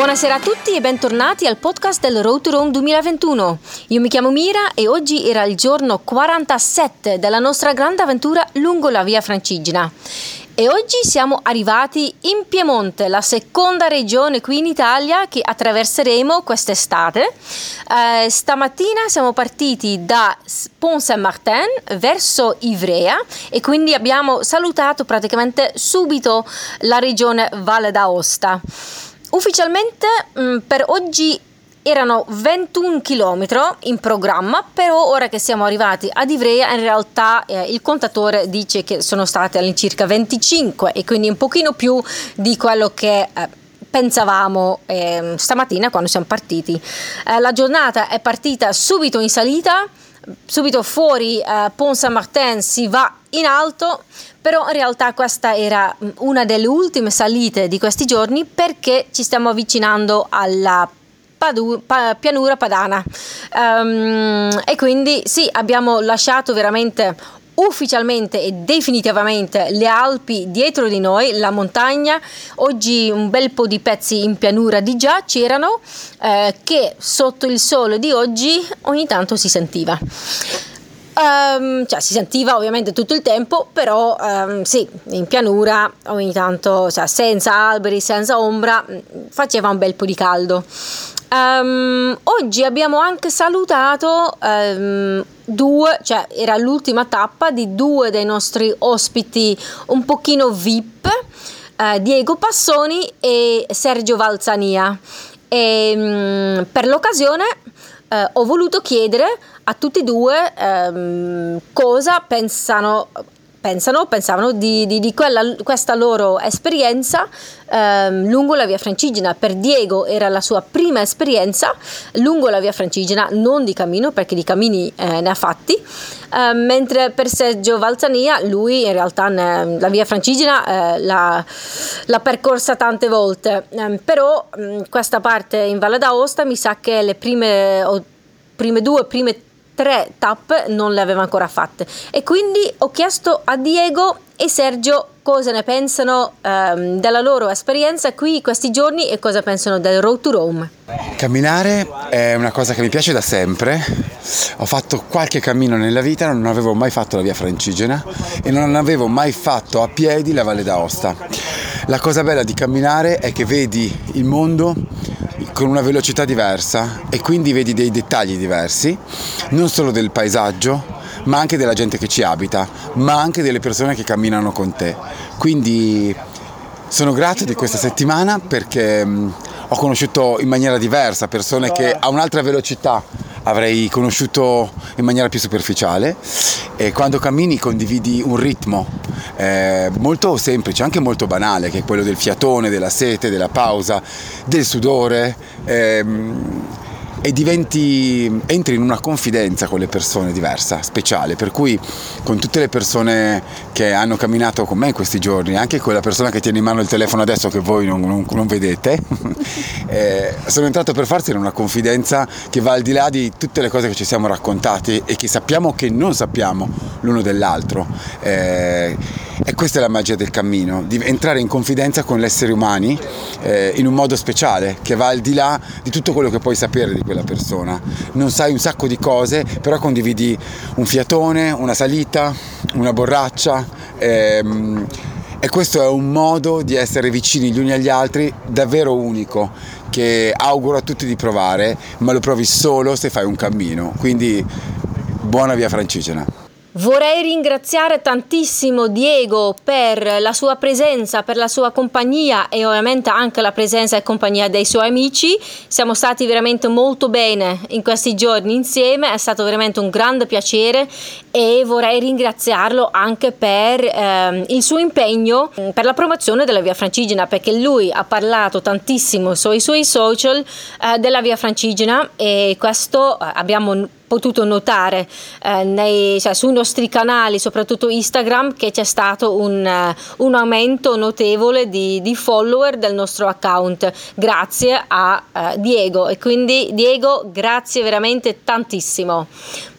Buonasera a tutti e bentornati al podcast del Road to Rome 2021. Io mi chiamo Mira e oggi era il giorno 47 della nostra grande avventura lungo la via Francigena. E oggi siamo arrivati in Piemonte, la seconda regione qui in Italia che attraverseremo quest'estate. Eh, stamattina siamo partiti da Pont Saint-Martin verso Ivrea e quindi abbiamo salutato praticamente subito la regione Valle d'Aosta. Ufficialmente mh, mm, per oggi erano 21 km in programma, però ora che siamo arrivati ad Ivrea in realtà eh, il contatore dice che sono state all'incirca 25 e quindi un pochino più di quello che eh, pensavamo eh, stamattina quando siamo partiti. Eh, la giornata è partita subito in salita, subito fuori eh, Pont Saint-Martin si va in alto, però in realtà questa era mm, una delle ultime salite di questi giorni perché ci stiamo avvicinando alla Padu, pa, pianura padana. Um, e quindi sì abbiamo lasciato veramente ufficialmente e definitivamente le Alpi dietro di noi, la montagna. Oggi un bel po' di pezzi in pianura di già c'erano eh, che sotto il sole di oggi ogni tanto si sentiva. Um, cioè si sentiva ovviamente tutto il tempo, però um, sì, in pianura ogni tanto, cioè, senza alberi, senza ombra, faceva un bel po' di caldo. Um, oggi abbiamo anche salutato due, cioè era l'ultima tappa di due dei nostri ospiti un pochino VIP, uh, Diego Passoni e Sergio Valzania. E, per l'occasione eh, ho voluto chiedere a tutti e due ehm, cosa pensano pensano, pensavano di, di, di quella, questa loro esperienza ehm, lungo la via Francigena. Per Diego era la sua prima esperienza lungo la via Francigena, non di cammino perché di cammini eh, ne ha fatti, eh, mentre per Sergio Valzania lui in realtà ne, la via Francigena eh, l'ha, l'ha, percorsa tante volte, ehm, però mh, questa parte in Valle d'Aosta mi sa che le prime, o, prime due, prime tre tappe non le aveva ancora fatte e quindi ho chiesto a Diego e Sergio cosa ne pensano um, della loro esperienza qui questi giorni e cosa pensano del Road to Rome. Camminare è una cosa che mi piace da sempre, ho fatto qualche cammino nella vita, non avevo mai fatto la via Francigena e non avevo mai fatto a piedi la Valle d'Aosta. La cosa bella di camminare è che vedi il mondo con una velocità diversa e quindi vedi dei dettagli diversi, non solo del paesaggio, ma anche della gente che ci abita, ma anche delle persone che camminano con te. Quindi sono grato di questa settimana perché ho conosciuto in maniera diversa persone che a un'altra velocità avrei conosciuto in maniera più superficiale e quando cammini condividi un ritmo eh, molto semplice, anche molto banale, che è quello del fiatone, della sete, della pausa, del sudore. Ehm, e diventi, entri in una confidenza con le persone diversa, speciale, per cui con tutte le persone che hanno camminato con me in questi giorni, anche con la persona che tiene in mano il telefono adesso che voi non, non, non vedete, eh, sono entrato per farsi in una confidenza che va al di là di tutte le cose che ci siamo raccontati e che sappiamo che non sappiamo l'uno dell'altro. Eh, e questa è la magia del cammino, di entrare in confidenza con gli esseri umani eh, in un modo speciale, che va al di là di tutto quello che puoi sapere di quella persona. Non sai un sacco di cose, però condividi un fiatone, una salita, una borraccia. Ehm, e questo è un modo di essere vicini gli uni agli altri davvero unico, che auguro a tutti di provare, ma lo provi solo se fai un cammino. Quindi buona via Francigena. Vorrei ringraziare tantissimo Diego per la sua presenza, per la sua compagnia e ovviamente anche la presenza e compagnia dei suoi amici. Siamo stati veramente molto bene in questi giorni insieme, è stato veramente un grande piacere e vorrei ringraziarlo anche per eh, il suo impegno per la promozione della Via Francigena perché lui ha parlato tantissimo sui suoi social eh, della Via Francigena e questo eh, abbiamo potuto notare eh, nei, cioè, sui nostri canali, soprattutto Instagram, che c'è stato un, uh, un aumento notevole di, di, follower del nostro account grazie a uh, Diego e quindi Diego grazie veramente tantissimo.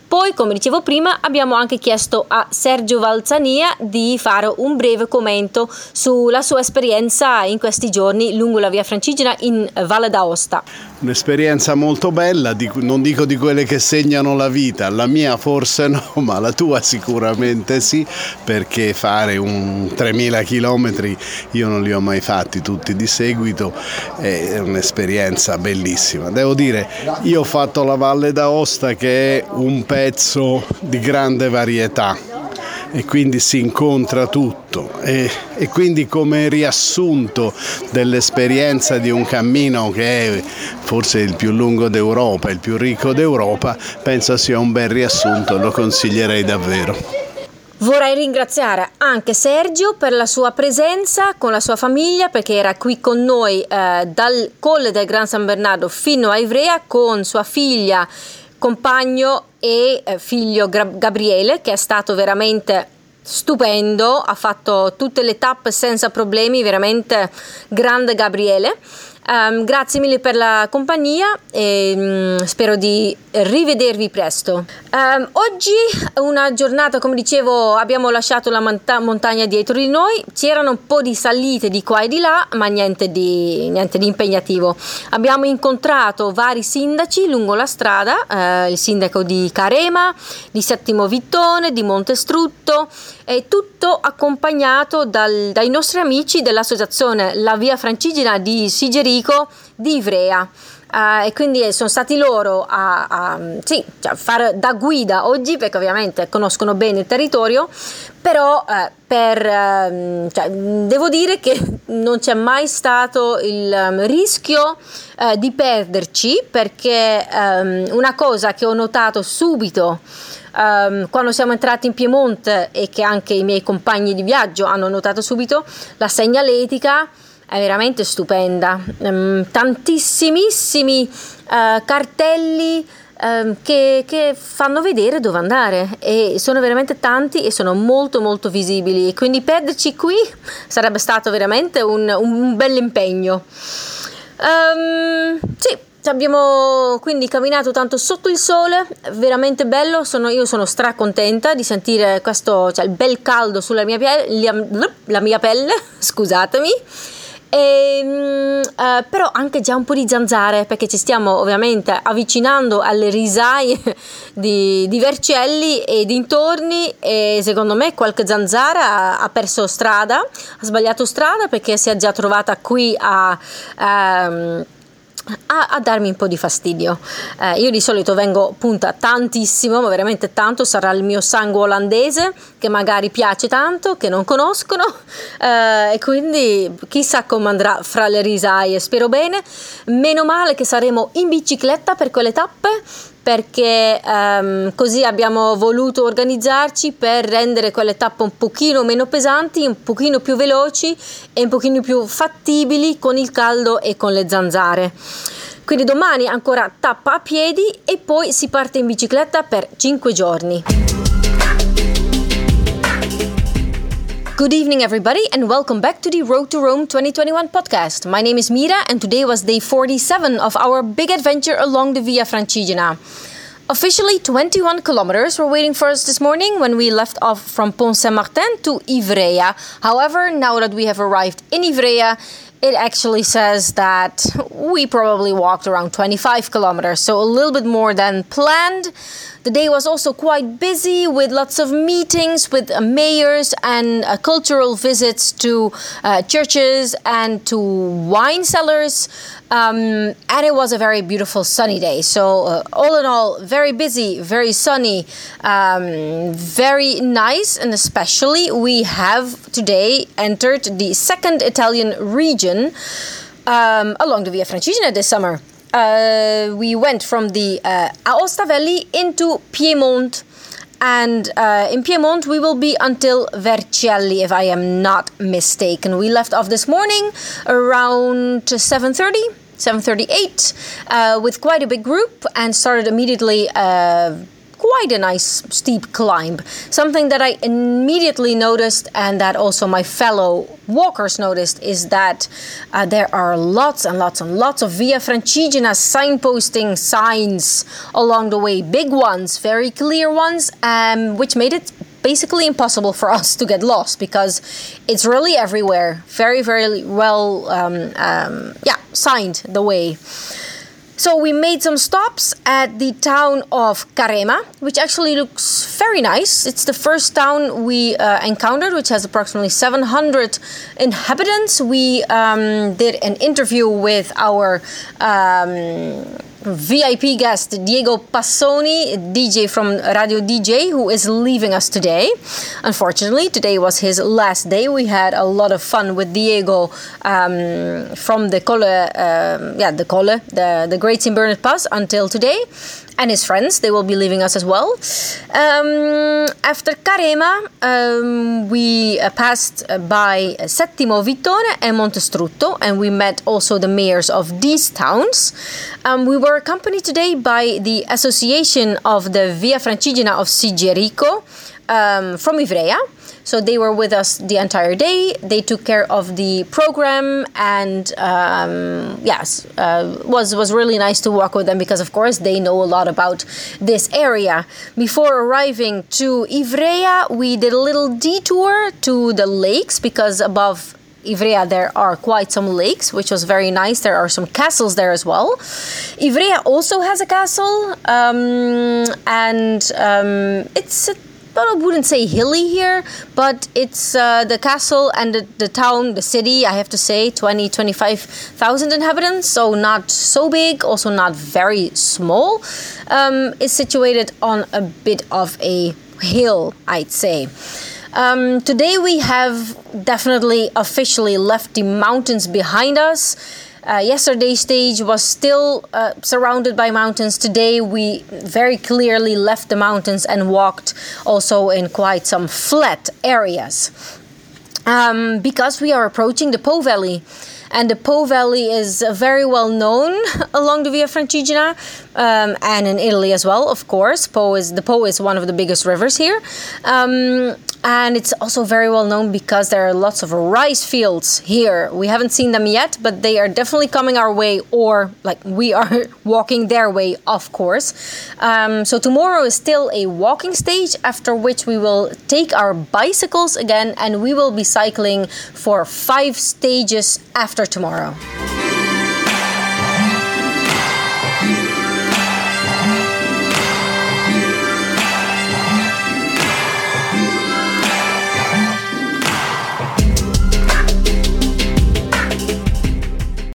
Poi, come dicevo prima, abbiamo anche chiesto a Sergio Valzania di fare un breve commento sulla sua esperienza in questi giorni lungo la via Francigena in Valle d'Aosta. Un'esperienza molto bella, non dico di quelle che segnano la vita, la mia forse no, ma la tua sicuramente sì, perché fare un 3000 km io non li ho mai fatti tutti di seguito, è un'esperienza bellissima. Devo dire, io ho fatto la Valle d'Aosta che è un pezzo di grande varietà e quindi si incontra tutto e, e, quindi come riassunto dell'esperienza di un cammino che è forse il più lungo d'Europa, il più ricco d'Europa, penso sia un bel riassunto, lo consiglierei davvero. Vorrei ringraziare anche Sergio per la sua presenza con la sua famiglia perché era qui con noi eh, dal Colle del Gran San Bernardo fino a Ivrea con sua figlia compagno e eh, figlio Gabriele che è stato veramente stupendo, ha fatto tutte le tappe senza problemi, veramente grande Gabriele. Um, grazie mille per la compagnia e um, spero di rivedervi presto. Um, oggi una giornata, come dicevo, abbiamo lasciato la monta- montagna dietro di noi, c'erano un po' di salite di qua e di là, ma niente di, niente di impegnativo. Abbiamo incontrato vari sindaci lungo la strada, uh, il sindaco di Carema, di Settimo Vittone, di Montestrutto, e tutto accompagnato dal, dai nostri amici dell'associazione La Via Francigena di Sigeri Federico di Ivrea. Uh, e quindi sono stati loro a, a sì, cioè fare da guida oggi perché ovviamente conoscono bene il territorio però uh, per, uh, cioè, devo dire che non c'è mai stato il um, rischio eh, di perderci perché um, una cosa che ho notato subito um, quando siamo entrati in Piemonte e che anche i miei compagni di viaggio hanno notato subito la segnaletica è veramente stupenda. Um, tantissimissimi uh, cartelli um, che, che, fanno vedere dove andare e sono veramente tanti e sono molto molto visibili. Quindi perderci qui sarebbe stato veramente un, un bel impegno. Um, sì, Abbiamo quindi camminato tanto sotto il sole, veramente bello, sono, io sono stracontenta di sentire questo, cioè il bel caldo sulla mia pelle, la mia pelle, scusatemi. E, ehm, eh, però anche già un po' di zanzare perché ci stiamo ovviamente avvicinando alle risaie di, di Vercelli e dintorni e secondo me qualche zanzara ha, perso strada, ha sbagliato strada perché si è già trovata qui a... a ehm, a, a, darmi un po' di fastidio. Eh, io di solito vengo punta tantissimo, ma veramente tanto, sarà il mio sangue olandese che magari piace tanto, che non conoscono eh, e quindi chissà come andrà fra le risaie, spero bene. Meno male che saremo in bicicletta per quelle tappe perché um, così abbiamo voluto organizzarci per rendere quelle tappe un pochino meno pesanti, un pochino più veloci e un pochino più fattibili con il caldo e con le zanzare. Quindi domani ancora tappa a piedi e poi si parte in bicicletta per 5 giorni. Good evening, everybody, and welcome back to the Road to Rome 2021 podcast. My name is Mira, and today was day 47 of our big adventure along the Via Francigena. Officially, 21 kilometers were waiting for us this morning when we left off from Pont Saint Martin to Ivrea. However, now that we have arrived in Ivrea, it actually says that we probably walked around 25 kilometers, so a little bit more than planned. The day was also quite busy with lots of meetings with mayors and uh, cultural visits to uh, churches and to wine cellars. Um, and it was a very beautiful sunny day. So, uh, all in all, very busy, very sunny, um, very nice. And especially, we have today entered the second Italian region um, along the Via Francigena this summer. Uh, we went from the uh, Aosta Valley into Piedmont. And uh, in Piedmont, we will be until Vercelli, if I am not mistaken. We left off this morning around 7.30 7:38 uh, with quite a big group and started immediately uh, quite a nice steep climb. Something that I immediately noticed, and that also my fellow walkers noticed, is that uh, there are lots and lots and lots of Via Francigena signposting signs along the way, big ones, very clear ones, um, which made it basically impossible for us to get lost because it's really everywhere. Very, very well, um, um, yeah, signed the way. So we made some stops at the town of Carema, which actually looks very nice. It's the first town we uh, encountered, which has approximately 700 inhabitants. We um, did an interview with our um, VIP guest Diego Passoni, DJ from Radio DJ, who is leaving us today. Unfortunately, today was his last day. We had a lot of fun with Diego um, from the Colle, um, yeah, the Colle, the the Great St. Bernard Pass until today and his friends. They will be leaving us as well. Um, after Carema, um, we uh, passed by Settimo Vittone and Montestrutto, and we met also the mayors of these towns. Um, we were accompanied today by the Association of the Via Francigena of Sigerico um, from Ivrea. So they were with us the entire day. They took care of the program, and um, yes, uh, was was really nice to walk with them because, of course, they know a lot about this area. Before arriving to Ivrea, we did a little detour to the lakes because above Ivrea, there are quite some lakes, which was very nice. There are some castles there as well. Ivrea also has a castle, um, and um, it's a but I wouldn't say hilly here, but it's uh, the castle and the, the town, the city, I have to say, 20, 25,000 inhabitants, so not so big, also not very small. Um, is situated on a bit of a hill, I'd say. Um, today we have definitely officially left the mountains behind us. Uh, yesterday's stage was still uh, surrounded by mountains. Today we very clearly left the mountains and walked also in quite some flat areas. Um, because we are approaching the Po Valley and the Po Valley is very well known along the Via Francigena um, and in Italy as well, of course. Po is the Po is one of the biggest rivers here. Um, and it's also very well known because there are lots of rice fields here. We haven't seen them yet, but they are definitely coming our way, or like we are walking their way, of course. Um, so tomorrow is still a walking stage, after which we will take our bicycles again and we will be cycling for five stages after tomorrow.